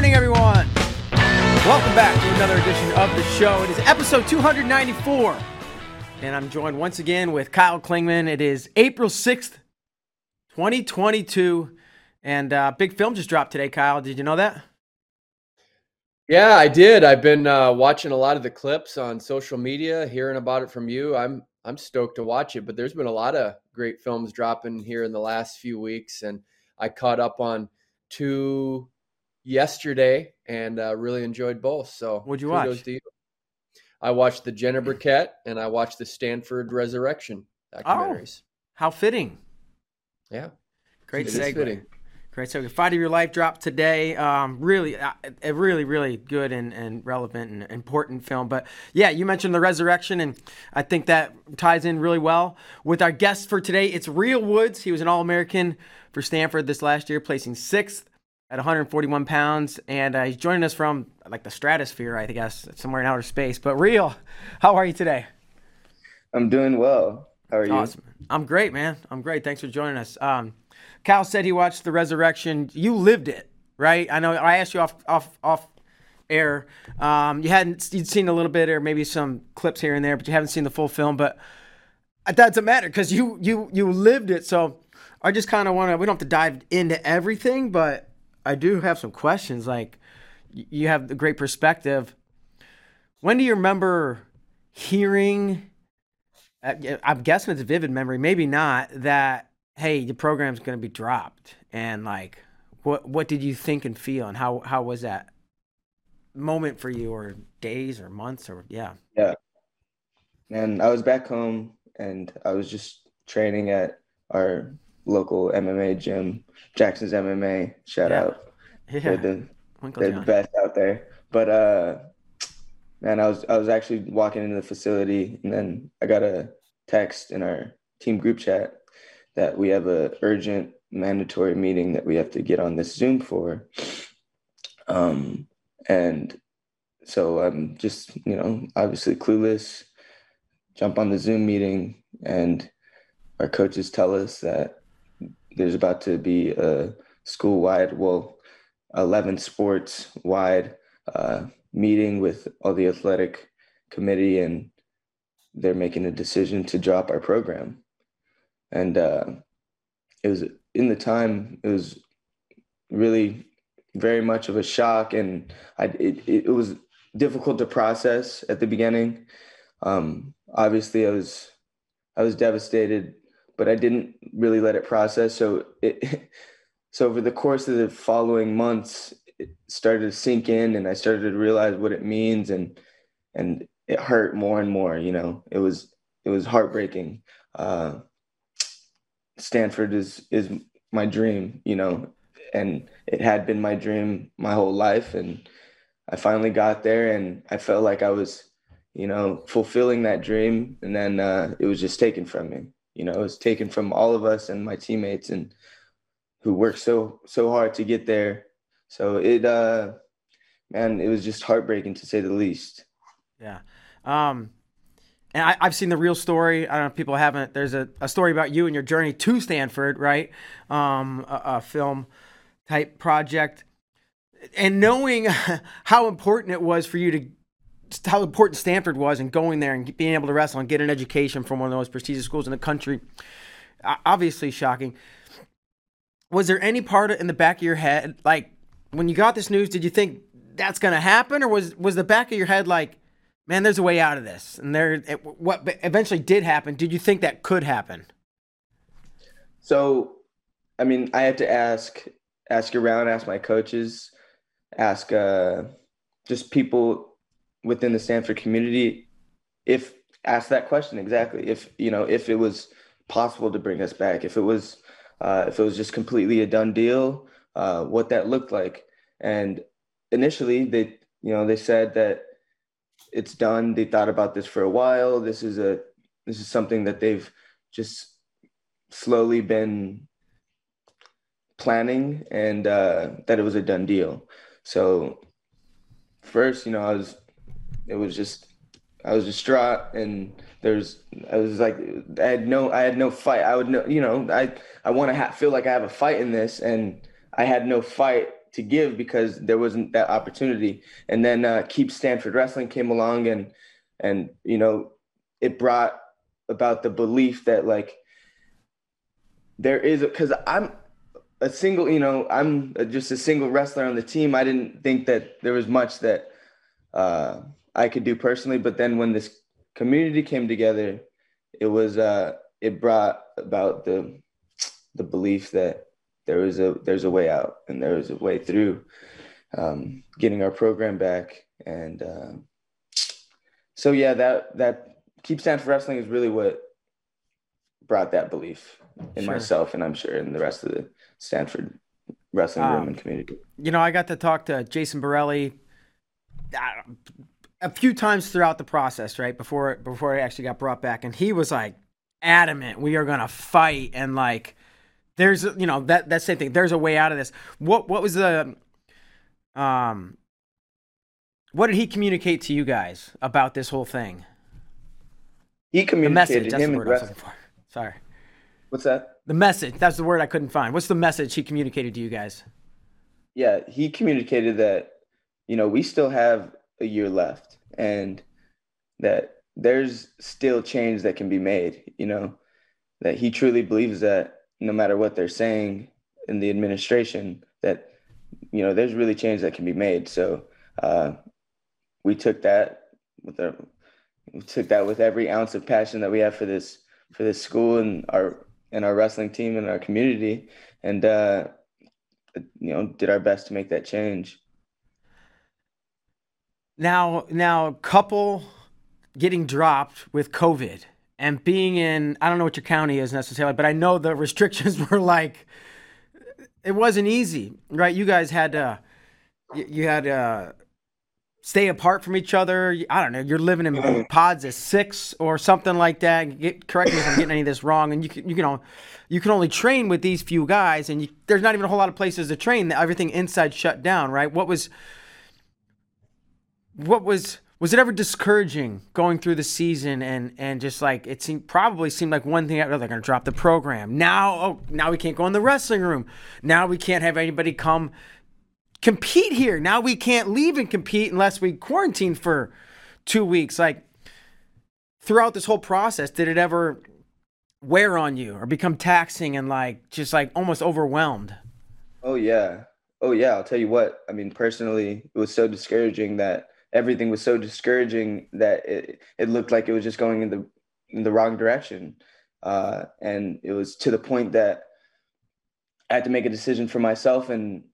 Morning, everyone. Welcome back to another edition of the show. It is episode 294, and I'm joined once again with Kyle Klingman. It is April 6th, 2022, and uh, big film just dropped today. Kyle, did you know that? Yeah, I did. I've been uh, watching a lot of the clips on social media, hearing about it from you. I'm I'm stoked to watch it, but there's been a lot of great films dropping here in the last few weeks, and I caught up on two yesterday and uh, really enjoyed both. So, What'd you watch? to you. I watched the Jenna Burkert and I watched the Stanford Resurrection documentaries. How fitting. Yeah, Oh. Great It segue. Great segue. Fight of Your Life dropped today. Um, really, uh, a really, really good and, and relevant and important film. But yeah, you mentioned the resurrection, and I think that ties in really well with our guest for today. It's Real Woods. He was an All American for Stanford this last year, placing sixth at 141 pounds, and uh, he's joining us from like the stratosphere, I guess, somewhere in outer space. But Real, how are you today? I'm doing well. How are you? Awesome. I'm great, man. I'm great. Thanks for joining us. Um, Cal said he watched the resurrection. You lived it, right? I know. I asked you off off off air. Um, you hadn't you'd seen a little bit or maybe some clips here and there, but you haven't seen the full film. But that doesn't matter because you you you lived it. So I just kind of want to. We don't have to dive into everything, but I do have some questions. Like you have the great perspective. When do you remember hearing? uh, I'm guessing it's a vivid memory, maybe not. That hey, the program's going to be dropped, and like, what what did you think and feel, and how how was that moment for you, or days, or months, or yeah, Yeah. And I was back home and I was just training at our local MMA gym, Jackson's MMA. Shout Yeah. out. yeah, They're the they're the best out there. But uh man, I was I was actually walking into the facility and then I got a text in our team group chat that we have a urgent mandatory meeting that we have to get on this Zoom for. Um and so I'm just, you know, obviously clueless, jump on the Zoom meeting and our coaches tell us that there's about to be a school wide, well, 11 sports wide uh, meeting with all the athletic committee, and they're making a decision to drop our program. And uh, it was in the time, it was really very much of a shock, and I, it, it was difficult to process at the beginning. Um, obviously, I was I was devastated, but I didn't really let it process. So it so over the course of the following months, it started to sink in, and I started to realize what it means, and and it hurt more and more. You know, it was it was heartbreaking. Uh, Stanford is is my dream, you know, and it had been my dream my whole life, and I finally got there, and I felt like I was, you know, fulfilling that dream, and then uh, it was just taken from me. You know, it was taken from all of us and my teammates and who worked so so hard to get there. So it uh man, it was just heartbreaking to say the least. Yeah. Um and I, have seen the real story. I don't know if people haven't. There's a, a story about you and your journey to Stanford, right? Um, a, a film type project. And knowing how important it was for you to how important Stanford was and going there and being able to wrestle and get an education from one of the most prestigious schools in the country. Obviously shocking. Was there any part in the back of your head, like when you got this news, did you think that's going to happen, or was was the back of your head like, man, there's a way out of this, and there what eventually did happen? Did you think that could happen? So, I mean, I had to ask ask around, ask my coaches, ask uh, just people within the Stanford community if asked that question exactly. If you know if it was possible to bring us back if it was uh, if it was just completely a done deal uh, what that looked like. And initially they you know they said that it's done. They thought about this for a while. This is a this is something that they've just slowly been planning and uh, that it was a done deal. So first you know i was it was just I was distraught and there's I was like I had no I had no fight. I would know you know I I want to ha- feel like I have a fight in this and I had no fight to give because there wasn't that opportunity. And then uh, Keep Stanford Wrestling came along and and you know it brought about the belief that like there is because I'm a single you know I'm just a single wrestler on the team. I didn't think that there was much that. Uh, I could do personally. But then when this community came together, it was uh, it brought about the the belief that there was a there's a way out and there was a way through um, getting our program back. And uh, so yeah, that that Keep Stanford Wrestling is really what brought that belief in sure. myself and I'm sure in the rest of the Stanford wrestling um, room and community. You know, I got to talk to Jason Borrelli a few times throughout the process, right before before I actually got brought back, and he was like adamant, "We are gonna fight," and like, there's you know that that same thing. There's a way out of this. What what was the um, what did he communicate to you guys about this whole thing? He communicated the message, him the word Sorry. What's that? The message. That's the word I couldn't find. What's the message he communicated to you guys? Yeah, he communicated that you know we still have a year left and that there's still change that can be made, you know, that he truly believes that no matter what they're saying in the administration, that, you know, there's really change that can be made. So uh, we took that with our, we took that with every ounce of passion that we have for this, for this school and our, and our wrestling team and our community. And, uh, you know, did our best to make that change. Now, now, couple getting dropped with COVID and being in, I don't know what your county is necessarily, but I know the restrictions were like, it wasn't easy, right? You guys had uh, to, you had to stay apart from each other. I don't know. You're living in mm-hmm. pods of six or something like that. Get, correct me if I'm getting any of this wrong. And you can, you can, you can only train with these few guys, and you, there's not even a whole lot of places to train. Everything inside shut down, right? What was what was was it ever discouraging going through the season and and just like it seemed probably seemed like one thing after they're to drop the program. Now oh now we can't go in the wrestling room. Now we can't have anybody come compete here. Now we can't leave and compete unless we quarantine for two weeks. Like throughout this whole process did it ever wear on you or become taxing and like just like almost overwhelmed? Oh yeah. Oh yeah. I'll tell you what. I mean personally it was so discouraging that everything was so discouraging that it, it looked like it was just going in the in the wrong direction. Uh, and it was to the point that I had to make a decision for myself and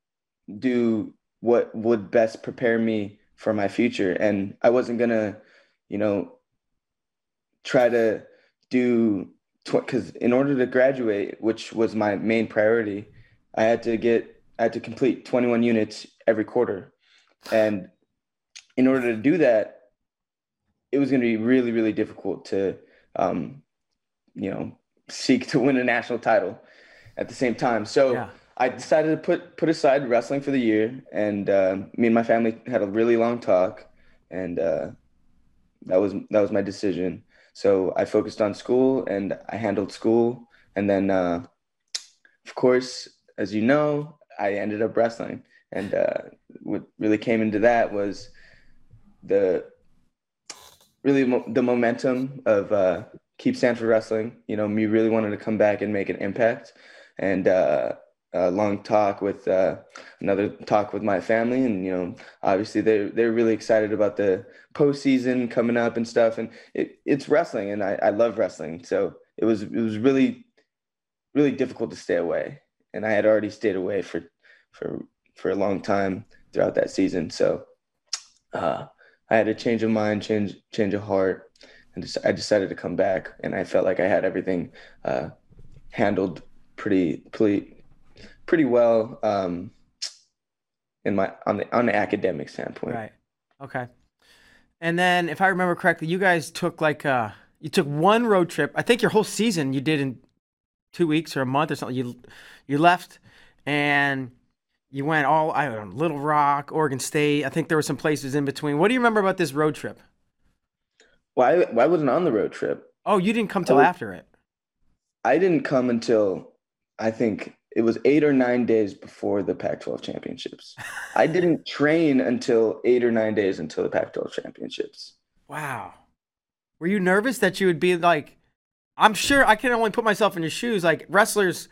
do what would best prepare me for my future. And I wasn't gonna, you know, try to do because tw- in order to graduate, which was my main priority, I had to get I had to complete 21 units every quarter, and in order to do that, it was going to be really, really difficult to, um, you know, seek to win a national title at the same time. So Yeah. I decided to put put aside wrestling for the year, and uh, me and my family had a really long talk, and uh, that was that was my decision. So I focused on school, and I handled school, and then uh, of course, as you know, I ended up wrestling, and uh, what really came into that was the really the momentum of uh, keep Stanford wrestling. You know, me really wanted to come back and make an impact, and uh, a long talk with uh, another talk with my family, and you know, obviously they're they're really excited about the postseason coming up and stuff, and it, it's wrestling, and I, I love wrestling, so it was it was really really difficult to stay away, and I had already stayed away for for for a long time throughout that season, so. Uh, I had a change of mind, change change of heart, and I decided to come back. And I felt like I had everything uh, handled pretty pretty pretty well um, in my on the on the academic standpoint. Right. Okay. And then, if I remember correctly, you guys took like uh, you took one road trip. I think your whole season you did in two weeks or a month or something. You you left and you went all I don't know, Little Rock, Oregon State. I think there were some places in between. What do you remember about this road trip? Why why wasn't on the road trip? Oh, you didn't come till Oh. after it. I didn't come until I think it was eight or nine days before the Pac-12 championships. I didn't train until eight or nine days until the Pac-12 championships. Wow. Were you nervous that you would be like? I'm sure I can only put myself in your shoes. Like wrestlers,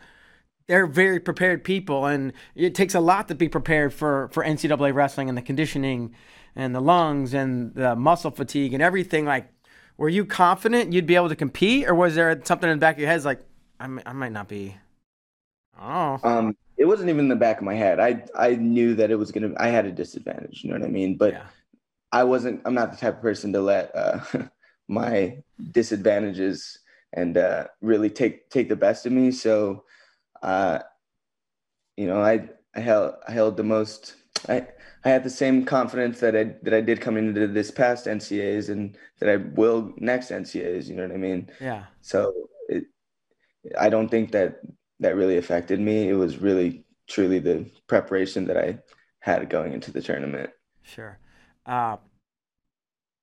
they're very prepared people, and it takes a lot to be prepared for for NCAA wrestling and the conditioning, and the lungs and the muscle fatigue and everything. Like, were you confident you'd be able to compete, or was there something in the back of your head like, I, I might not be? Oh, Um, it wasn't even in the back of my head. I I knew that it was gonna. I had a disadvantage. You know what I mean? But yeah, I wasn't. I'm not the type of person to let uh, my disadvantages and uh, really take take the best of me. So, uh, you know, I I held I held the most. I I had the same confidence that I that I did coming into this past NCAs and that I will next NCAs. You know what I mean? yeah. So it, I don't think that that really affected me. It was really truly the preparation that I had going into the tournament. Sure. Uh,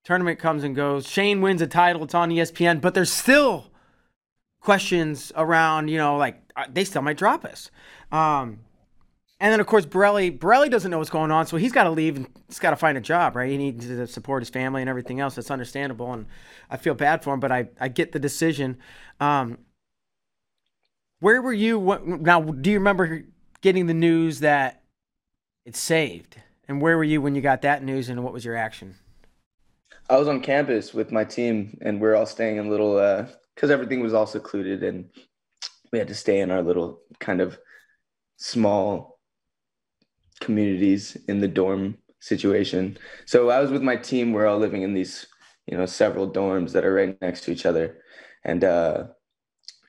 tournament comes and goes. Shane wins a title. It's on ESPN, but there's still questions around. You know, like uh, they still might drop us. Um, and then of course Borrelli. Borrelli doesn't know what's going on, so he's got to leave and he's got to find a job, right? He needs to support his family and everything else. That's understandable, and I feel bad for him, but I I get the decision. Um, where were you what, now? Do you remember getting the news that it's saved? And where were you when you got that news, and what was your action? I was on campus with my team, and we're all staying in little because everything was all secluded, and we had to stay in our little kind of small communities in the dorm situation. So I was with my team. We're all living in these, you know, several dorms that are right next to each other, and uh,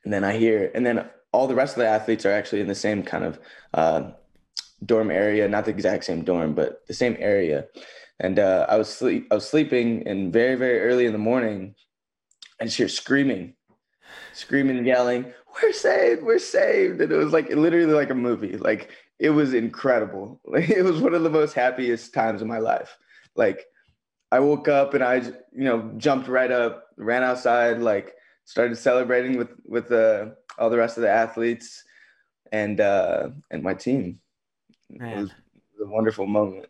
and then I hear, and then all the rest of the athletes are actually in the same kind of uh, dorm area, not the exact same dorm, but the same area. And uh, I was sleep, I was sleeping, and very, very early in the morning, I just hear screaming, screaming and yelling, "We're saved! We're saved!" And it was like literally like a movie. Like it was incredible. Like it was one of the most happiest times of my life. Like I woke up and I, you know, jumped right up, ran outside, like started celebrating with with uh, all the rest of the athletes and uh, and my team. It Man. was, it was a wonderful moment.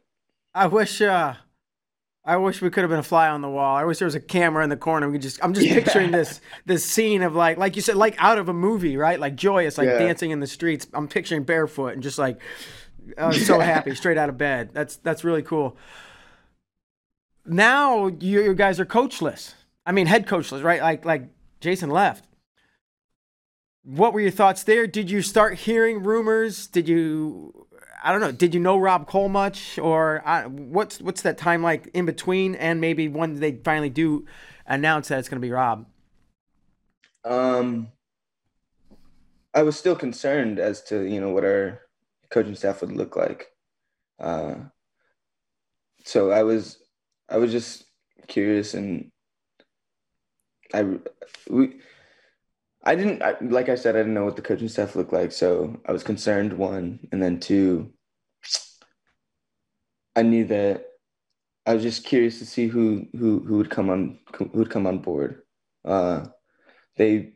I wish, uh, I wish we could have been a fly on the wall. I wish there was a camera in the corner. We could just, I'm just Yeah. picturing this, this scene of like, like you said, like out of a movie, right? Like joyous, like Yeah. dancing in the streets. I'm picturing barefoot and just like, oh, I was so happy, straight out of bed. That's that's really cool. Now you, you guys are coachless. I mean, head coachless, right? Like like Jason left. What were your thoughts there? Did you start hearing rumors? Did you, I don't know, did you know Rob Koll much, or uh, what's what's that time like in between, and maybe when they finally do announce that it's going to be Rob? Um, I was still concerned as to you know what our coaching staff would look like. Uh, so I was I was just curious, and I we I didn't I, like I said I didn't know what the coaching staff looked like, so I was concerned one, and then two. I knew that I was just curious to see who who who would come on who would come on board. Uh, they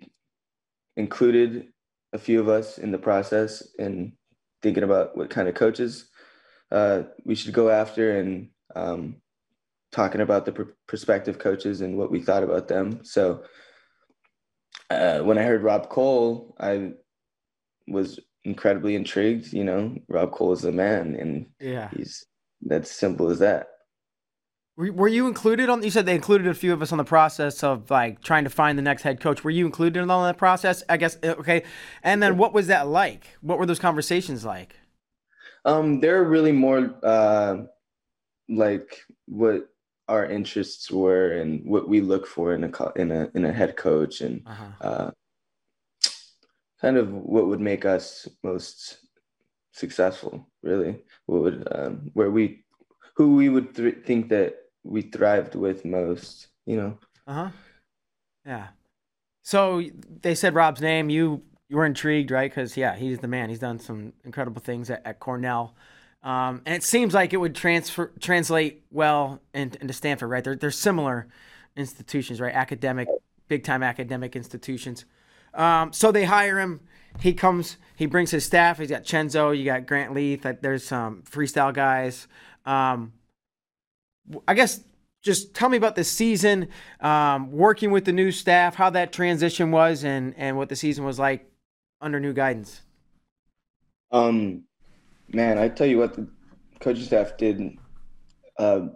included a few of us in the process and thinking about what kind of coaches uh, we should go after and um, talking about the pr- prospective coaches and what we thought about them. So uh, when I heard Rob Koll, I was incredibly intrigued. You know, Rob Koll is the man, and Yeah. he's that's simple as that. Were, were you included on? You said they included a few of us on the process of like trying to find the next head coach. Were you included in on that process? I guess uh, okay. And then what was that like? What were those conversations like? Um, they're really more uh, like what our interests were and what we look for in a co- in a in a head coach and Uh-huh. uh, kind of what would make us most successful. Really, what would um, where we who we would th- think that we thrived with most. You know. Uh huh. Yeah. So they said Rob's name. You you were intrigued, right? Because yeah, he's the man. He's done some incredible things at, at Cornell, um, and it seems like it would transfer translate well into, into Stanford, right? They're they're similar institutions, right? Academic, big time academic institutions. Um, so they hire him. He comes. He brings his staff. He's got Chenzo. You got Grant Leith. There's some freestyle guys. Um, I guess just tell me about the season, um, working with the new staff, how that transition was, and and what the season was like under new guidance. Um, man, I tell you what, the coaching staff did a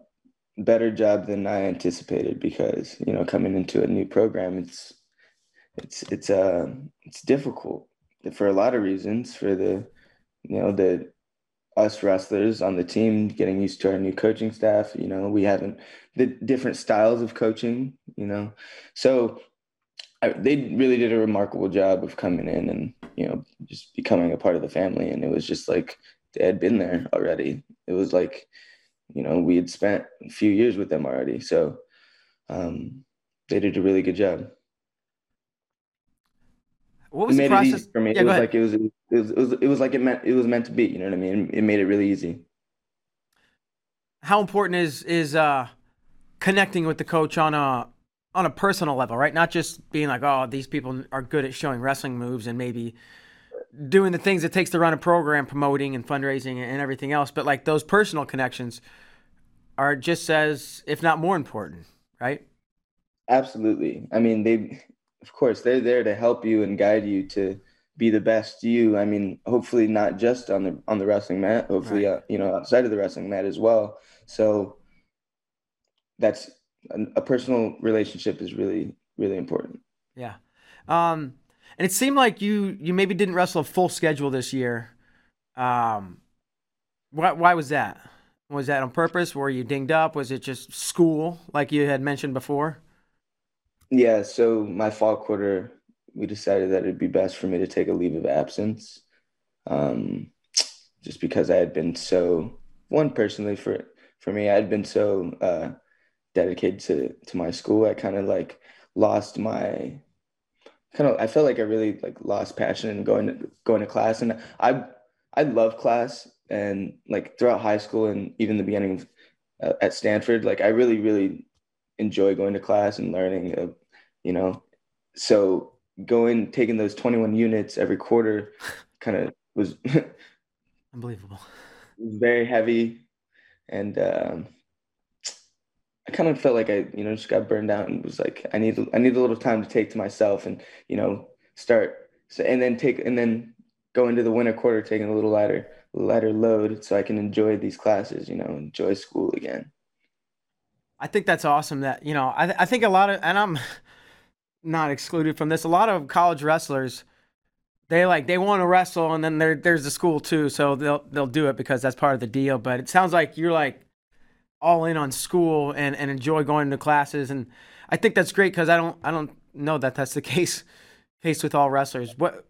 better job than I anticipated because you know coming into a new program, it's it's it's uh it's difficult for a lot of reasons. For the you know the us wrestlers on the team getting used to our new coaching staff. You know we haven't the different styles of coaching. You know, so I, they really did a remarkable job of coming in and you know just becoming a part of the family and it was just like they had been there already. It was like you know we had spent a few years with them already. So um, they did a really good job. What it was the it process? easy for me. Yeah, it was like it was, it was it was it was like it meant it was meant to be you know what i mean? It made it really easy. How important is is uh, connecting with the coach on a on a personal level, right? Not just being like, oh, these people are good at showing wrestling moves and maybe doing the things it takes to run a program, promoting and fundraising and everything else, but like those personal connections are just as, if not more important, right? Absolutely. I mean, they, of course, they're there to help you and guide you to be the best you. I mean, hopefully not just on the on the wrestling mat, hopefully, uh, you know, outside of the wrestling mat as well. So that's a, a personal relationship is really really important. Yeah. Um, and it seemed like you you maybe didn't wrestle a full schedule this year. Um, why why was that? Was that on purpose? Were you dinged up? Was it just school, like you had mentioned before? Yeah, so my fall quarter, we decided that it'd be best for me to take a leave of absence, um, just because I had been so one personally for for me, I had been so uh, dedicated to to my school. I kind of like lost my kind of. I felt like I really like lost passion in going to going to class, and I I love class, and like throughout high school and even the beginning of, uh, at Stanford, like I really really enjoy going to class and learning. Uh, you know, so going taking those 21 units every quarter kind of was Unbelievable. very heavy and um, I kind of felt like I, you know, just got burned out and was like, I need, I need a little time to take to myself and, you know, start, so, and then take, and then go into the winter quarter taking a little lighter, lighter load so I can enjoy these classes, you know, enjoy school again. I think that's awesome. That you know, I I think a lot of, and I'm not excluded from this. A lot of college wrestlers, they like they want to wrestle, and then there there's the school too, so they'll they'll do it because that's part of the deal. But it sounds like you're like all in on school and and enjoy going to classes, and I think that's great because I don't I don't know that that's the case case with all wrestlers. What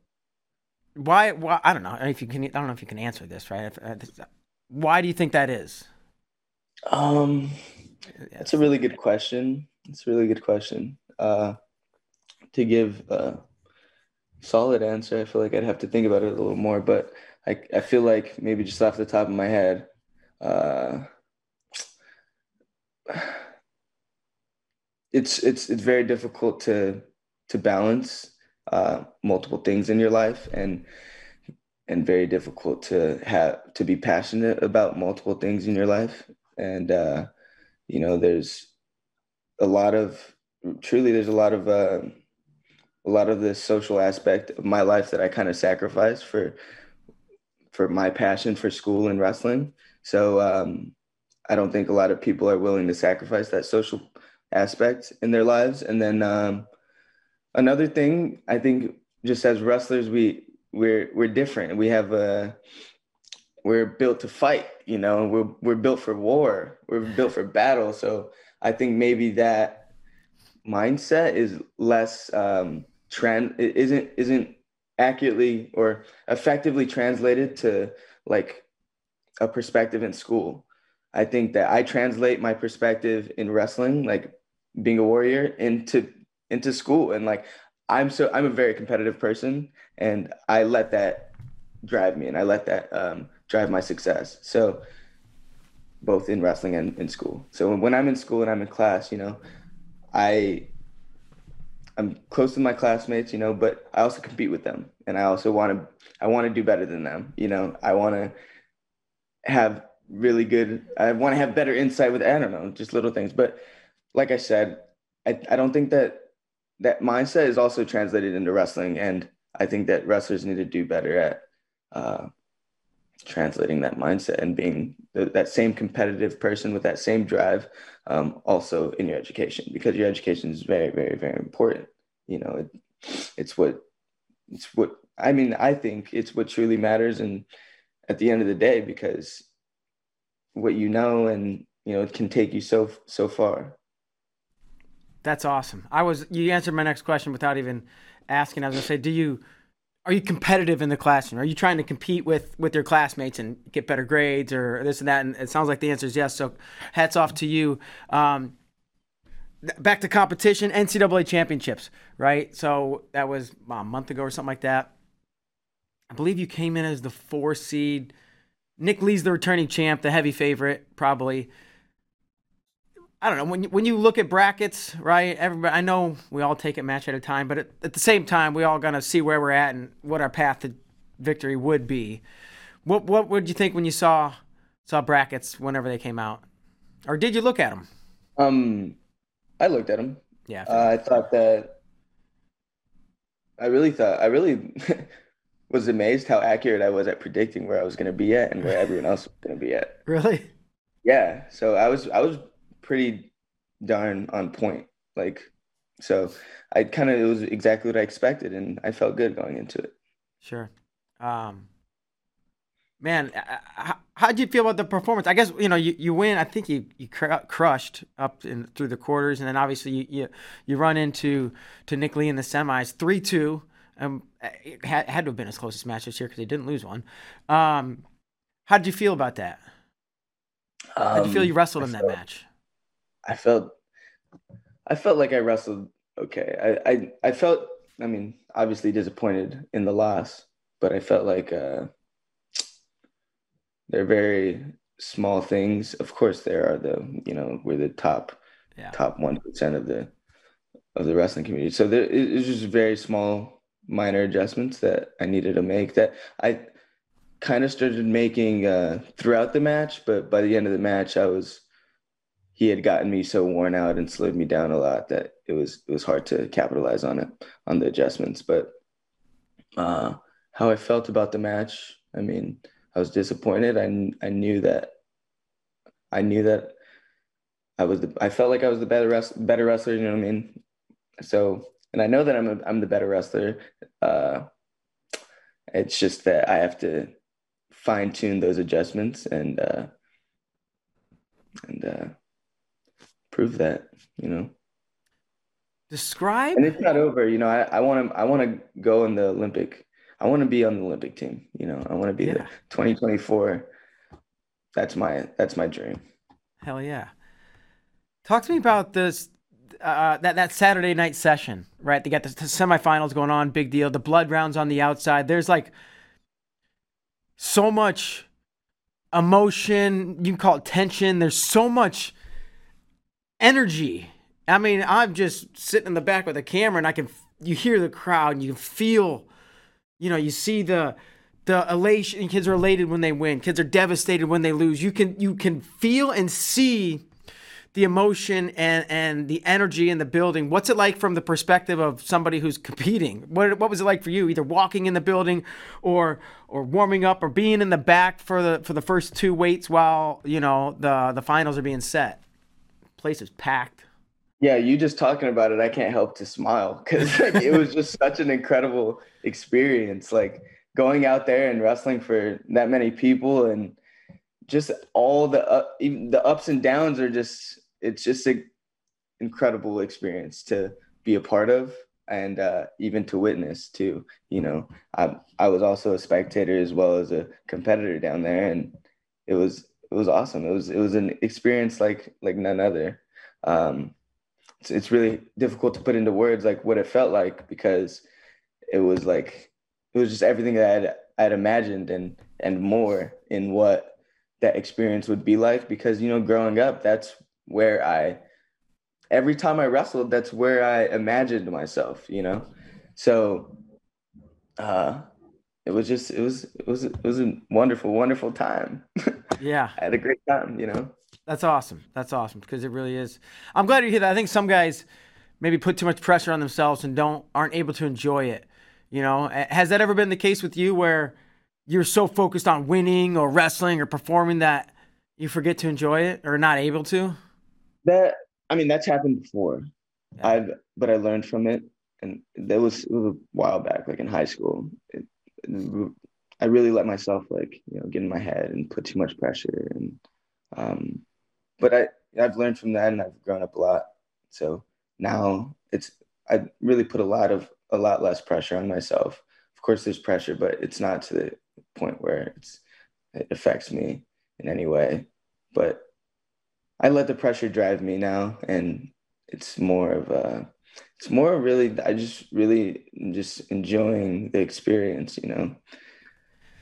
why why I don't know if you can I don't know if you can answer this right. If, uh, why do you think that is? Um, that's a really good question. It's a really good question. Uh, to give a solid answer. I feel like I'd have to think about it a little more, but I I feel like maybe just off the top of my head, uh, it's it's it's very difficult to to balance uh, multiple things in your life and and very difficult to have to be passionate about multiple things in your life and uh, you know there's a lot of truly there's a lot of uh, a lot of the social aspect of my life that I kind of sacrificed for for my passion for school and wrestling. So um, I don't think a lot of people are willing to sacrifice that social aspect in their lives. And then um, another thing, I think, just as wrestlers, we we're we're different. We have a we're built to fight. You know, we're we're built for war. We're built for battle. So I think maybe that mindset is less um, trend isn't isn't accurately or effectively translated to like a perspective in school. I think that I translate my perspective in wrestling, like being a warrior, into into school, and like I'm so I'm a very competitive person, and I let that drive me, and I let that um, drive my success. So both in wrestling and in school. So when I'm in school and I'm in class, you know, I I'm close to my classmates, you know, but I also compete with them, and I also want to I want to do better than them. You know, I want to have really good. I want to have better insight with I don't know, just little things. But like I said, I I don't think that that mindset is also translated into wrestling, and I think that wrestlers need to do better at uh, translating that mindset and being that same competitive person with that same drive um, also in your education because your education is very very very important you know it, it's what it's what i mean i think it's what truly matters and at the end of the day because what you know and you know it can take you so so far that's awesome i was you answered my next question without even asking i was going to say do you are you competitive in the classroom? Are you trying to compete with with your classmates and get better grades or this and that? And it sounds like the answer is yes. So, hats off to you. Um, back to competition, NCAA championships, right? So that was a month ago or something like that. I believe you came in as the four seed. Nick Lee's the returning champ, the heavy favorite, probably. I don't know when you, when you look at brackets, right? Everybody, I know we all take it match at a time, but at, at the same time, we all gonna see where we're at and what our path to victory would be. What what would you think when you saw saw brackets whenever they came out, or did you look at them? Um, I looked at them. Yeah, uh, I thought that. I really thought I really was amazed how accurate I was at predicting where I was going to be at and where everyone else was going to be at. Really? Yeah. So I was I was pretty darn on point. Like, so I kind of, it was exactly what I expected and I felt good going into it. Sure. Um, man, how, how'd you feel about the performance? I guess, you know, you, you win, I think you, you cr- crushed up in through the quarters. And then obviously you, you, you run into, to Nick Lee in the semis, 3-2. Um, it had, had to have been his closest match this year because he didn't lose one. Um, how did you feel about that? How did you feel you um, wrestled in that match? I felt I felt like I wrestled okay. I I, I felt I mean obviously disappointed in the loss, but I felt like uh, they're very small things. Of course, there are the you know we're the top yeah. top one percent of the of the wrestling community. So there it's just very small minor adjustments that I needed to make that I kind of started making uh, throughout the match, but by the end of the match, I was he had gotten me so worn out and slowed me down a lot that it was it was hard to capitalize on it on the adjustments. But uh, how I felt about the match, I mean, I was disappointed. I I knew that I knew that I was the I felt like I was the better better wrestler. You know what I mean? So and I know that I'm a, I'm the better wrestler. Uh, it's just that I have to fine tune those adjustments and uh, and uh, prove that, you know. Describe. And it's not over, you know. I want to I want to go in the Olympic. I want to be on the Olympic team, you know. I want to be yeah. the 2024. That's my that's my dream. Hell yeah. Talk to me about this uh, that that Saturday night session, right? They got the, the semifinals going on, big deal. The blood rounds on the outside. There's like so much emotion. You can call it tension. There's so much energy. I mean, I'm just sitting in the back with a camera, and I can you hear the crowd, and you can feel, you know, you see the the elation. Kids are elated when they win. Kids are devastated when they lose. You can you can feel and see the emotion and and the energy in the building. What's it like from the perspective of somebody who's competing? What what was it like for you, either walking in the building or or warming up or being in the back for the for the first two weights while you know the the finals are being set? Place is packed. Yeah, you just talking about it, I can't help to smile because like, it was just such an incredible experience. Like going out there and wrestling for that many people and just all the uh, the ups and downs are just it's just an incredible experience to be a part of and uh, even to witness too. You know, I I was also a spectator as well as a competitor down there, and it was it was awesome. It was it was an experience like like none other. Um, it's, it's really difficult to put into words like what it felt like because it was like it was just everything that I'd, I'd imagined and and more in what that experience would be like because you know growing up that's where I every time I wrestled, that's where I imagined myself, you know? So uh it was just it was it was it was a wonderful, wonderful time. Yeah. I had a great time, you know. That's awesome. That's awesome because it really is. I'm glad to hear that. I think some guys maybe put too much pressure on themselves and don't aren't able to enjoy it. You know, has that ever been the case with you where you're so focused on winning or wrestling or performing that you forget to enjoy it or not able to? That I mean, that's happened before. Yeah. I've but I learned from it, and that was, was, a while back, like in high school. It, it, I really let myself like you know get in my head and put too much pressure, and um, but I I've learned from that, and I've grown up a lot. So now it's I really put a lot of a lot less pressure on myself. Of course, there's pressure, but it's not to the point where it's it affects me in any way. But I let the pressure drive me now, and it's more of a, it's more really. I just really just enjoying the experience. You know,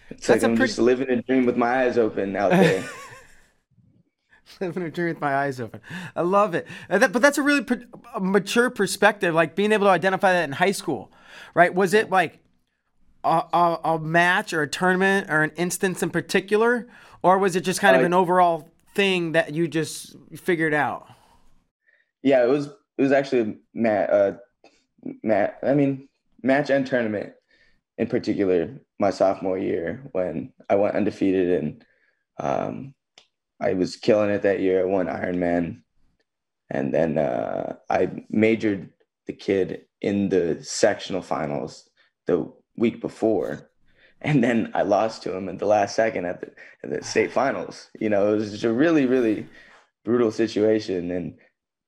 it's that's like I'm pretty... just living a dream with my eyes open out there. living a dream with my eyes open. I love it. Uh, that, but that's a really a mature perspective, like being able to identify that in high school, right? Was it like a, a, a match or a tournament or an instance in particular, or was it just kind of an overall thing that you just figured out? Yeah, it was it was actually Matt uh Matt I mean match and tournament in particular my sophomore year when I went undefeated and um I was killing it that year. I won Ironman. And then uh, I majored the kid in the sectional finals the week before and then I lost to him at the last second at the, at the state finals. You know, it was just a really, really brutal situation, and,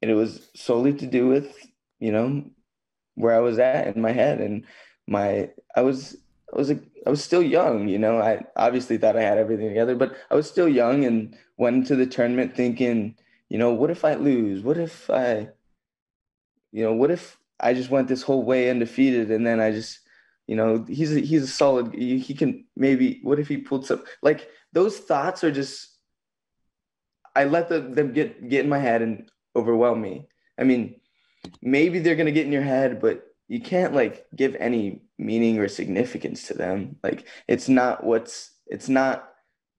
and it was solely to do with you know where I was at in my head and my I was I was a, I was still young. You know, I obviously thought I had everything together, but I was still young and went into the tournament thinking, you know, what if I lose? What if I, you know, what if I just went this whole way undefeated and then I just you know, he's a, he's a solid. He, can maybe. What if he pulled some? Like those thoughts are just. I let the, them get get in my head and overwhelm me. I mean, maybe they're gonna get in your head, but you can't like give any meaning or significance to them. Like it's not what's it's not.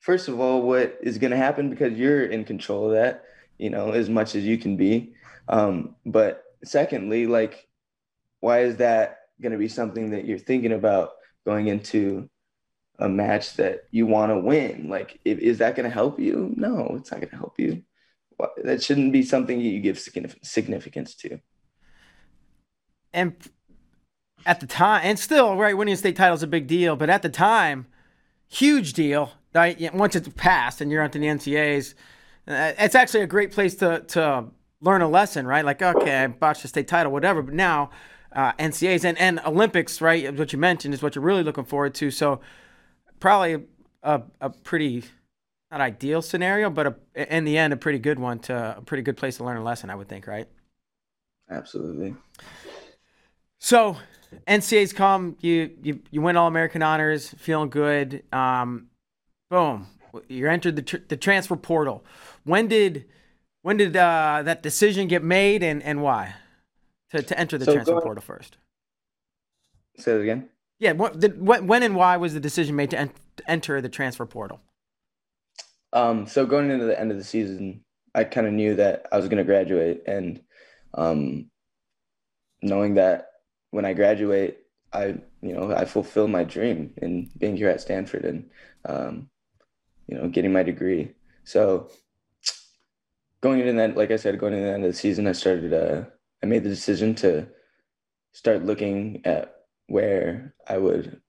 First of all, what is gonna happen because you're in control of that. You know, as much as you can be. Um, but secondly, like, why is that going to be something that you're thinking about going into a match that you want to win. Like, if, is that going to help you? No, it's not going to help you. That shouldn't be something you give significance to. And at the time, and still, right, winning a state title is a big deal, but at the time, huge deal. Right? Once it's passed and you're onto the NCAAs, uh, it's actually a great place to to learn a lesson, right? Like, okay, I botched the state title, whatever, but now uh, NCAs and, and Olympics, right? What you mentioned is what you're really looking forward to. So probably a, a pretty not ideal scenario, but a, in the end, a pretty good one to a pretty good place to learn a lesson, I would think, right? Absolutely. So NCA's come, you you you win All American honors, feeling good. Um, boom, you entered the tr- the transfer portal. When did when did uh, that decision get made, and and why to to enter the So transfer portal first? Say that again. Yeah, what, did, when, when and why was the decision made to, en- to enter the transfer portal? Um, so going into the end of the season, I kind of knew that I was going to graduate, and um, knowing that when I graduate, I you know I fulfill my dream in being here at Stanford and um, you know getting my degree. So going into that, like I said, going into the end of the season, I started. Uh, I made the decision to start looking at where I would,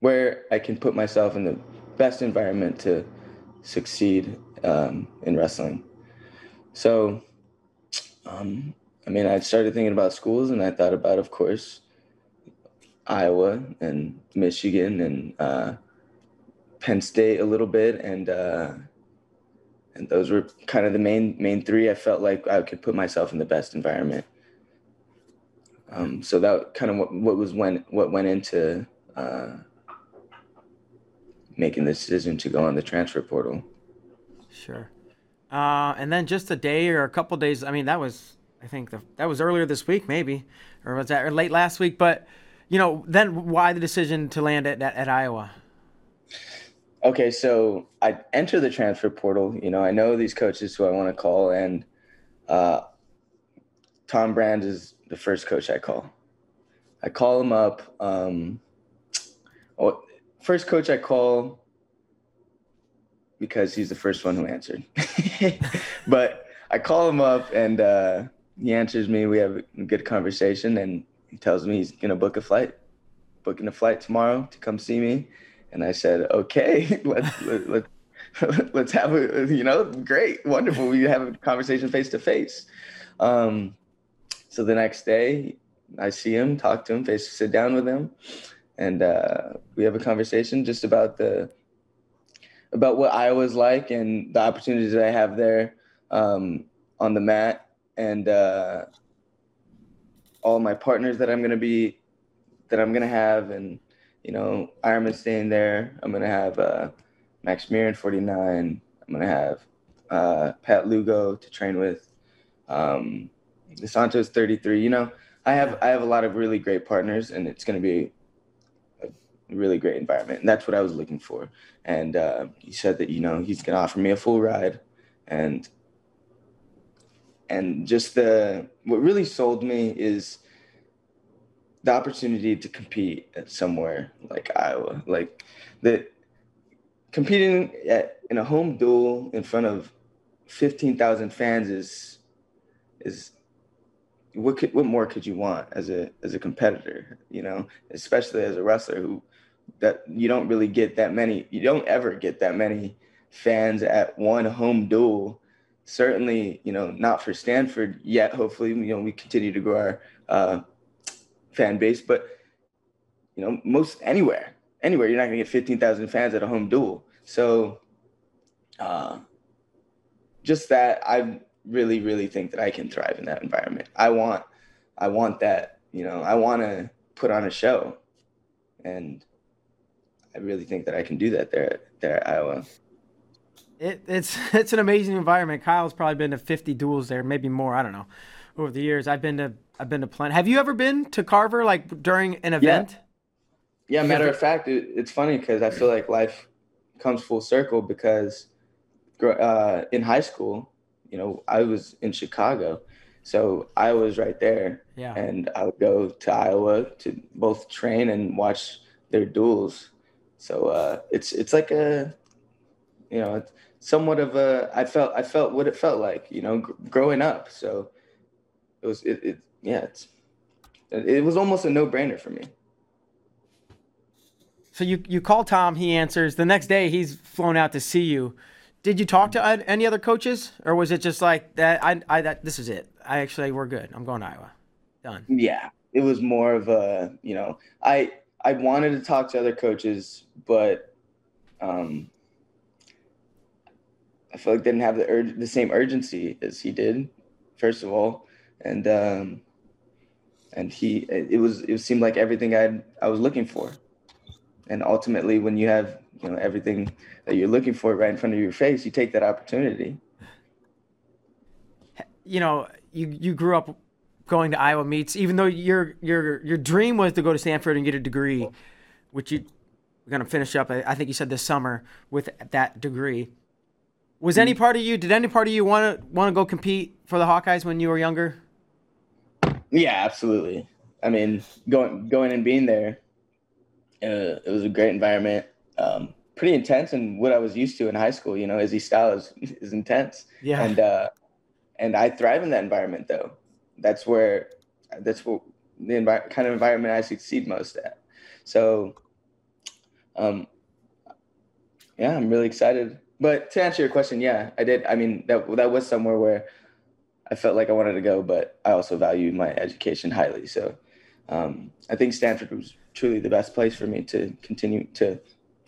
where I can put myself in the best environment to succeed um, in wrestling. So, um, I mean, I started thinking about schools, and I thought about, of course, Iowa and Michigan and uh, Penn State a little bit, and uh, and those were kind of the main main three. I felt like I could put myself in the best environment. Um, so that kind of what, what was when what went into uh, making the decision to go on the transfer portal. Sure. Uh, and then just a day or a couple days. I mean, that was I think the, that was earlier this week, maybe, or was that or late last week? But you know, then why the decision to land at at, at Iowa? Okay, so I enter the transfer portal. You know, I know these coaches who I want to call, and uh, Tom Brands is the first coach I call. I call him up. Um, oh, first coach I call because he's the first one who answered. but I call him up, and uh, he answers me. We have a good conversation, and he tells me he's gonna book a flight, booking a flight tomorrow to come see me. And I said, okay, let's let, let, let's have a you know great, wonderful. We have a conversation face to face. Um, so the next day, I see him, talk to him, face sit down with him, and uh, we have a conversation just about the about what Iowa's like and the opportunities that I have there um, on the mat, and uh, all my partners that I'm gonna be that I'm gonna have, and you know, Ironman staying there. I'm gonna have uh, Max Murin 49. I'm gonna have uh, Pat Lugo to train with. Um, DeSanto's 33. You know, I have I have a lot of really great partners, and it's gonna be a really great environment. And that's what I was looking for. And uh, he said that you know he's gonna offer me a full ride, and and just the what really sold me is the opportunity to compete at somewhere like Iowa, like the competing at, in a home duel in front of fifteen thousand fans is is what could what more could you want as a as a competitor? You know, especially as a wrestler who that you don't really get that many. You don't ever get that many fans at one home duel. Certainly, you know, not for Stanford yet. Hopefully, you know, we continue to grow our uh, fan base, but you know, most anywhere, anywhere, you're not gonna get fifteen thousand fans at a home duel. So, uh, just that, I really, really think that I can thrive in that environment. I want, I want that. You know, I want to put on a show, and I really think that I can do that there, there at Iowa. It, it's it's an amazing environment. Kyle's probably been to 50 duels there, maybe more. I don't know. Over the years, I've been to I've been to plenty. Have you ever been to Carver like during an event? Yeah, matter of fact, it, it's funny because I feel like life comes full circle because uh, in high school, you know, I was in Chicago, so I was right there, Yeah. and I would go to Iowa to both train and watch their duels. So uh, it's it's like a, you know, it's somewhat of a. I felt I felt what it felt like, you know, gr- growing up. So it was it, it yeah it's it it was almost a no brainer for me. So you you call Tom, he answers. The next day, he's flown out to see you. Did you talk to any other coaches, or was it just like that? I I that this is it. I actually we're good. I'm going to Iowa. Done. Yeah, it was more of a, you know, I I wanted to talk to other coaches, but um I feel like didn't have the urg- the same urgency as he did, first of all, and um and he it was it seemed like everything I I was looking for, and ultimately when you have you know everything that you're looking for right in front of your face, you take that opportunity. You know, you you grew up going to Iowa meets, even though your your your dream was to go to Stanford and get a degree, which you we're gonna finish up. I think you said this summer with that degree. Was any part of you? Did any part of you want to want to go compete for the Hawkeyes when you were younger? Yeah, absolutely. I mean, going going and being there, uh, it was a great environment. Um, pretty intense and what I was used to in high school. You know, Izzy style is is intense. Yeah. And uh, and I thrive in that environment though. That's where that's what the envi- kind of environment I succeed most at. So, um, yeah, I'm really excited but to answer your question, yeah, I did. I mean, that that was somewhere where I felt like I wanted to go, but I also valued my education highly. So um, I think Stanford was truly the best place for me to continue to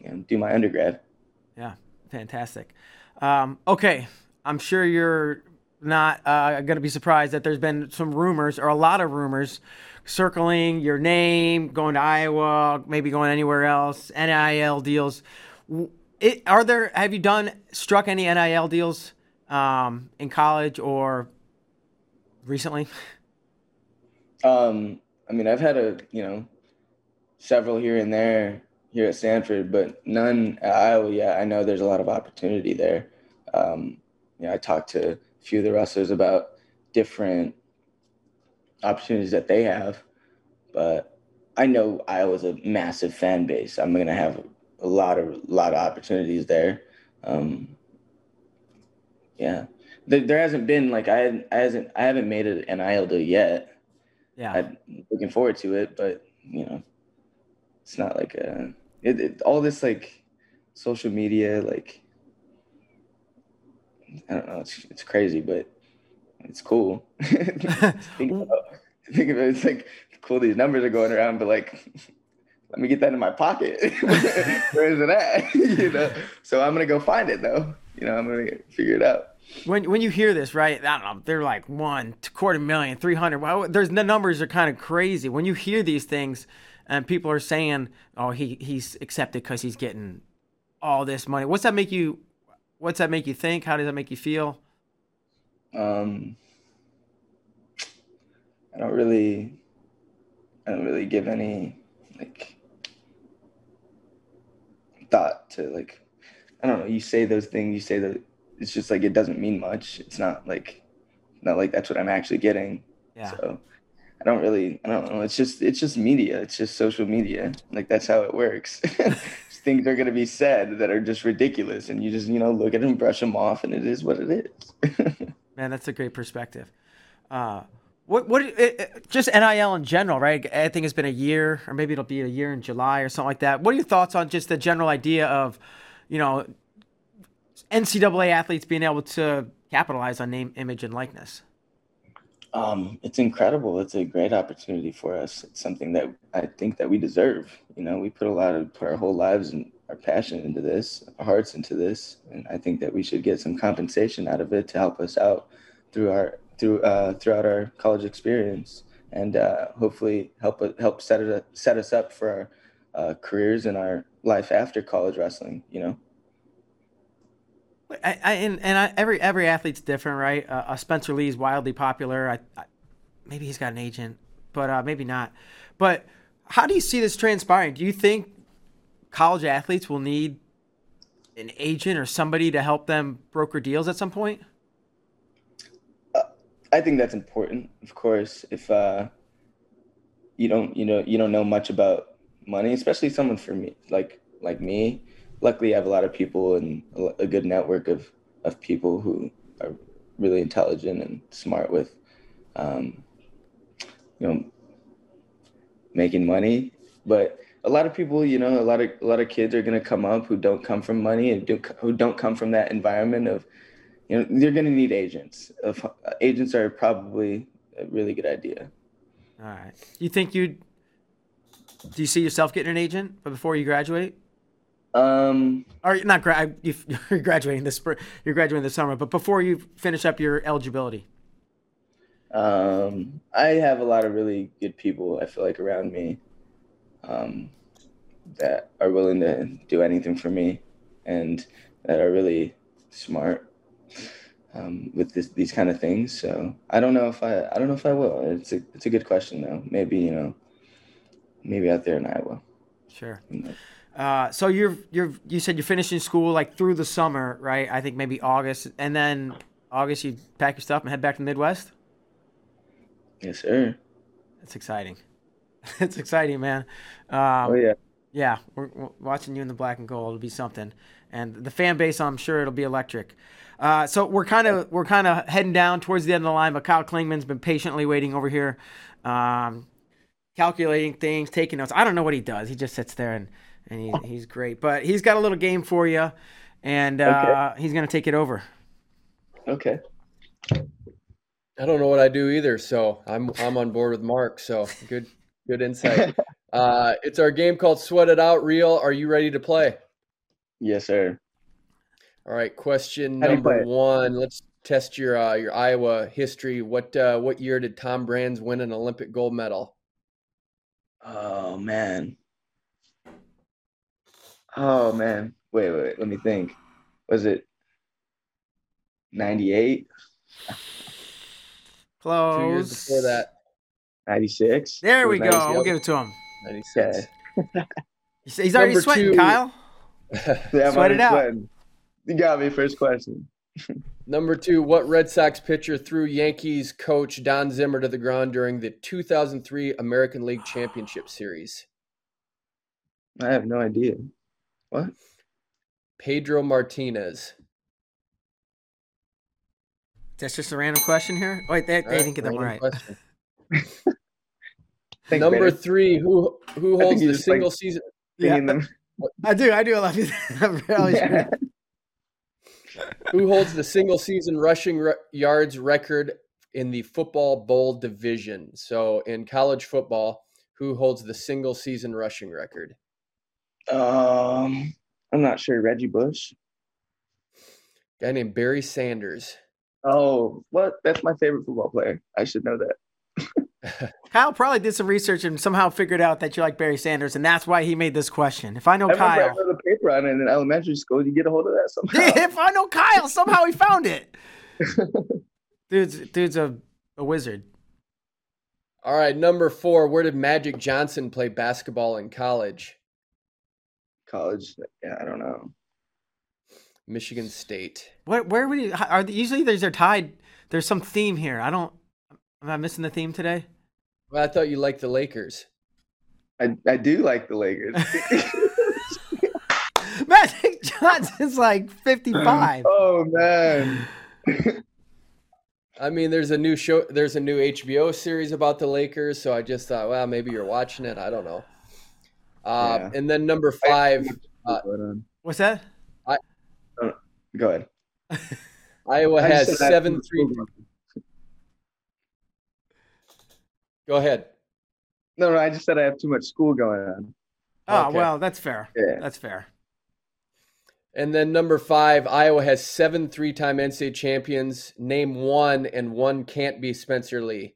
know, do my undergrad. Yeah, fantastic. Um, okay, I'm sure you're not uh, going to be surprised that there's been some rumors or a lot of rumors circling your name, going to Iowa, maybe going anywhere else, NIL deals. It, are there? Have you done struck any NIL deals um, in college or recently? Um, I mean, I've had a you know several here and there here at Stanford, but none at Iowa yet. I know there's a lot of opportunity there. Um, you know, I talked to a few of the wrestlers about different opportunities that they have, but I know Iowa's a massive fan base. I'm gonna have a lot of lot of opportunities there. Um, yeah, there, there hasn't been like I, I hasn't I haven't made it an NIL deal yet. Yeah, I'm looking forward to it, but you know, it's not like a it, it, all this like social media like I don't know it's it's crazy, but it's cool. think, about, think of it, it's like cool these numbers are going around, but like let me get that in my pocket. Where is it at? you know. So I'm gonna go find it though. You know, I'm gonna figure it out. When when you hear this, right? I don't know. They're like one quarter million, three hundred. Well, there's the numbers are kind of crazy. When you hear these things, and people are saying, "Oh, he he's accepted because he's getting all this money." What's that make you? What's that make you think? How does that make you feel? Um, I don't really, I don't really give any like thought to like I don't know, you say those things, you say that it's just like it doesn't mean much. It's not like not like that's what I'm actually getting. Yeah. So I don't really I don't know. It's just it's just media. It's just social media. Like that's how it works. things are gonna be said that are just ridiculous and you just, you know, look at them, brush them off and it is what it is. Man, that's a great perspective. Uh what what it, it, just NIL in general, right? I think it's been a year, or maybe it'll be a year in July or something like that. What are your thoughts on just the general idea of, you know, NCAA athletes being able to capitalize on name, image, and likeness? Um, it's incredible. It's a great opportunity for us. It's something that I think that we deserve. You know, we put a lot of put our whole lives and our passion into this, our hearts into this, and I think that we should get some compensation out of it to help us out through our through uh, throughout our college experience, and uh, hopefully help help set it set us up for our uh, careers and our life after college wrestling. You know. I, I and, and I, every every athlete's different, right? Uh, Spencer Lee is wildly popular. I, maybe he's got an agent, but uh, maybe not. But how do you see this transpiring? Do you think college athletes will need an agent or somebody to help them broker deals at some point? I think that's important, of course. If uh, you don't, you know, you don't know much about money, especially someone for me, like like me. Luckily, I have a lot of people and a good network of of people who are really intelligent and smart with, um, you know, making money. But a lot of people, you know, a lot of a lot of kids are gonna come up who don't come from money and do, who don't come from that environment of you know they're going to need agents of agents are probably a really good idea all right you think you'd? do you see yourself getting an agent before you graduate um or not gra- you're graduating this spring you're graduating this summer but before you finish up your eligibility Um, I have a lot of really good people. I feel like around me, um, that are willing to do anything for me, and that are really smart um, with this, these kind of things. So I don't know if I I don't know if I will. It's a it's a good question though. Maybe you know, maybe out there in Iowa. Sure. Uh, so you're you're you said you're finishing school like through the summer, right? I think maybe August, and then August you pack your stuff and head back to the Midwest. Yes, sir. That's exciting. it's exciting, man. Um, Oh yeah. Yeah, we're, we're watching you in the black and gold. It'll be something, and the fan base, I'm sure it'll be electric. Uh, so we're kind of we're kind of heading down towards the end of the line, but Kyle Klingman's been patiently waiting over here, um, calculating things, taking notes. I don't know what he does. He just sits there and and he, he's great. But he's got a little game for you, and uh, he's gonna take it over. Okay. I don't know what I do either, so I'm I'm on board with Mark. So good good insight. uh, it's our game called Sweat It Out. Real, are you ready to play? Yes, sir. All right, question How do you play number one. Let's test your uh, your Iowa history. What uh, what year did Tom Brands win an Olympic gold medal? Oh man. Oh man. Wait, wait, wait. Let me think. Was it 98? Close. Two years before that, 96? There we was go. We'll give it to him. ninety six. He's, he's already Number sweating, two. Kyle. Yeah, Sweat it already out. sweating. You got me. First question. Number two, what Red Sox pitcher threw Yankees coach Don Zimmer to the ground during the 2003 American League Championship Series? I have no idea. What? Pedro Martinez. That's just a random question here. Wait, they, they right, didn't get that one right. Thanks, Number Brandon. three, who who holds the just, like, single season? Thinking them. I do. I do. I love you. Yeah. Who holds the single season rushing re- yards record in the football bowl division? So in college football, who holds the single season rushing record? Um, I'm not sure. Reggie Bush. guy named Barry Sanders. Oh, what? That's my favorite football player. I should know that. Kyle probably did some research and somehow figured out that you like Barry Sanders, and that's why he made this question. If I know I remember I Kyle, wrote a paper on it in elementary school. You get a hold of that somehow. if I know Kyle, somehow he found it. Dude's dude's a, a wizard. All right, number four. Where did Magic Johnson play basketball in college? College. Yeah, I don't know. Michigan State. Where where would you? Are they, usually there's are tied. There's some theme here. I don't. Am I missing the theme today? Well, I thought you liked the Lakers. I, I do like the Lakers. Magic Johnson's like 55. oh man. I mean, there's a new show. There's a new HBO series about the Lakers, so I just thought, well, maybe you're watching it. I don't know. Uh, Yeah. And then number five, uh, What's that? Go ahead. Iowa I has said I have seven three. Go ahead. No, no, I just said I have too much school going on. Oh Okay. well, that's fair. Yeah. That's fair. And then number five, Iowa has seven three-time NCAA champions. Name one, and one can't be Spencer Lee.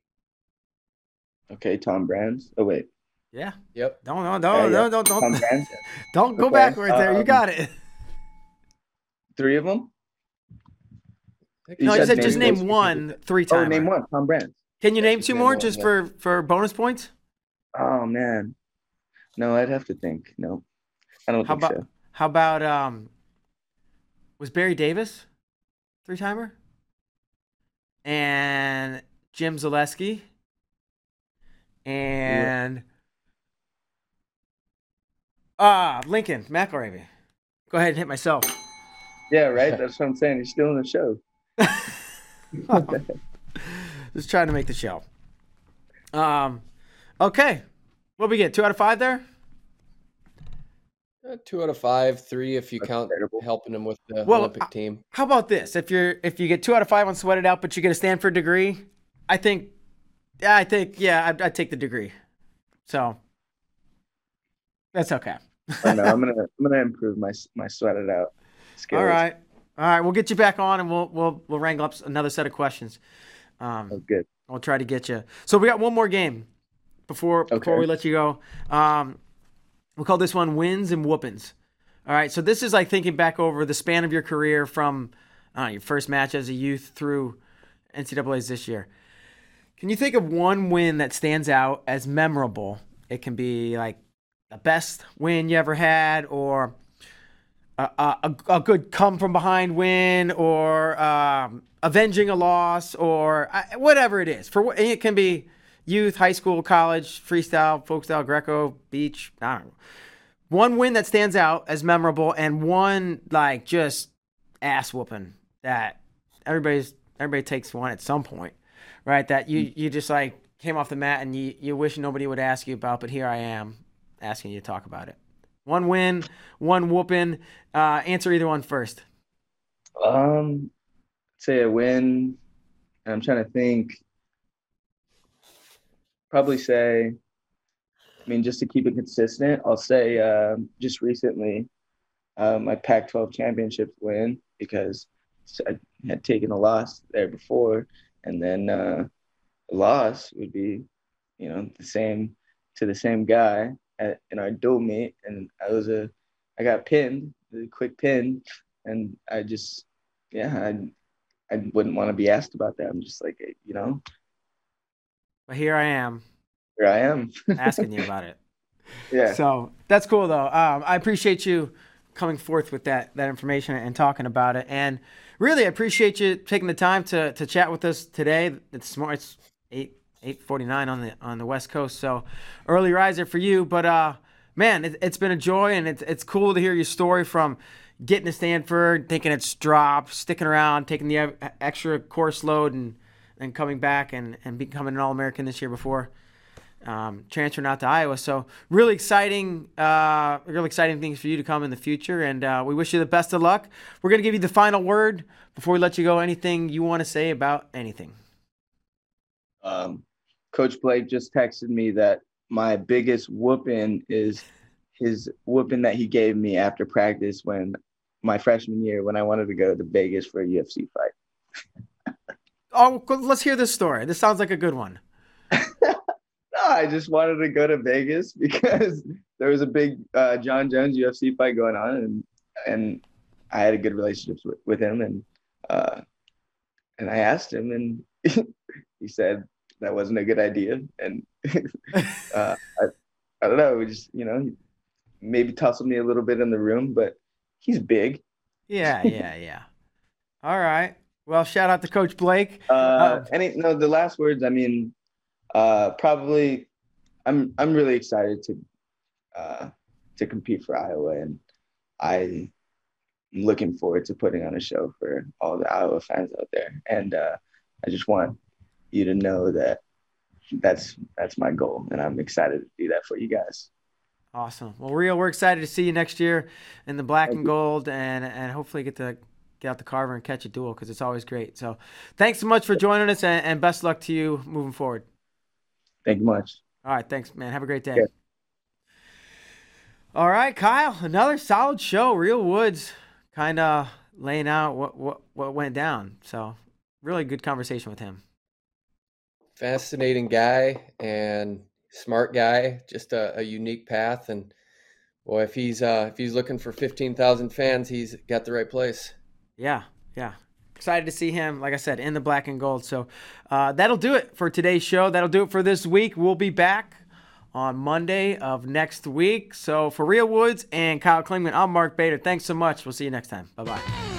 Okay, Tom Brands. Oh wait, Yeah. Yep. Don't no no yeah. no don't Tom don't Brands. don't go Okay, backwards there. You um, got it. Three of them. You No, you said said just name one. three times. name one. Tom Brands. Can you name two Name more one, just yeah. for for bonus points? Oh man. No, I'd have to think. No, I don't How think about so. how about um was Barry Davis three timer? And Jim Zalesky and ah Lincoln McIlravy. Go ahead and hit myself. Yeah, right. That's what I'm saying. He's still in the show. Just trying to make the show. Um okay. What we get? Two out of five there? Uh, two out of five, three if you That's count terrible. helping him with the Well, Olympic team. How about this? If you're if you get two out of five on Sweat It Out, but you get a Stanford degree, I think, yeah, I think, yeah, I'd, I'd take the degree. So that's okay. I know. I'm gonna I'm gonna improve my my sweat it out. Skills. All right, all right. We'll get you back on, and we'll we'll we'll wrangle up another set of questions. Um, Oh, good. I'll try to get you. So we got one more game before before we let you go. Um, we'll call this one wins and whoopings. All right. So this is like thinking back over the span of your career from know, your first match as a youth through NCAA's this year. Can you think of one win that stands out as memorable? It can be like the best win you ever had, or a, a, a good come from behind win, or um, avenging a loss, or uh, whatever it is. For it can be youth, high school, college, freestyle, folkstyle Greco, beach. I don't know. One win that stands out as memorable, and one like just ass whooping that everybody's everybody takes one at some point, right? That you you just like came off the mat and you you wish nobody would ask you about, but here I am asking you to talk about it. One win, one whooping. Uh, answer either one first. Um, say a win. I'm trying to think. Probably say. I mean, just to keep it consistent, I'll say um, just recently, uh, my Pac-12 championship win because I had taken a loss there before, and then uh, loss would be, you know, the same to the same guy at, in our meet, and I was a, I got pinned, a quick pin, and I just, yeah, I, I wouldn't want to be asked about that. I'm just like, you know, But here I am here I am. asking you about it. yeah. So that's cool though. Um, I appreciate you coming forth with that that information and talking about it. And really, I appreciate you taking the time to to chat with us today. It's smart. It's eight eight forty nine on the on the West Coast. So early riser for you. But uh, man, it, it's been a joy, and it's it's cool to hear your story from getting to Stanford, thinking it's dropped, sticking around, taking the extra course load, and and coming back and and becoming an All American this year before um, transferring out to Iowa. So really exciting, uh, really exciting things for you to come in the future. And uh, we wish you the best of luck. We're gonna give you the final word before we let you go. Anything you want to say about anything? Um, Coach Blake just texted me that my biggest whooping is his whooping that he gave me after practice when my freshman year when I wanted to go to Vegas for a UFC fight. Oh, let's hear this story. This sounds like a good one. No, I just wanted to go to Vegas because there was a big uh, Jon Jones UFC fight going on, and and I had a good relationship with, with him, and uh, and I asked him, and he said that wasn't a good idea, and uh, I, I don't know, we just you know, he maybe tussled me a little bit in the room, but he's big. Yeah, yeah, yeah. All right. Well, shout out to Coach Blake. Uh, any no, the last words. I mean, uh, probably. I'm I'm really excited to uh, to compete for Iowa, and I am looking forward to putting on a show for all the Iowa fans out there. And uh, I just want you to know that that's that's my goal, and I'm excited to do that for you guys. Awesome. Well, Rio, we're excited to see you next year in the black Thank and gold, and and hopefully get to get out the carver and catch a duel because it's always great. So, thanks so much for joining us, and, and best luck to you moving forward. Thank you much. All right, thanks, man. Have a great day. Yeah. All right, Kyle, another solid show. Real Woods kind of laying out what, what what went down. So, really good conversation with him. Fascinating guy and smart guy. Just a, a unique path. And boy, if he's uh, if he's looking for fifteen thousand fans, he's got the right place. Yeah, yeah. Excited to see him, like I said, in the black and gold. So uh, that'll do it for today's show. That'll do it for this week. We'll be back on Monday of next week. So for Real Woods and Kyle Klingman, I'm Mark Bader. Thanks so much. We'll see you next time. Bye bye.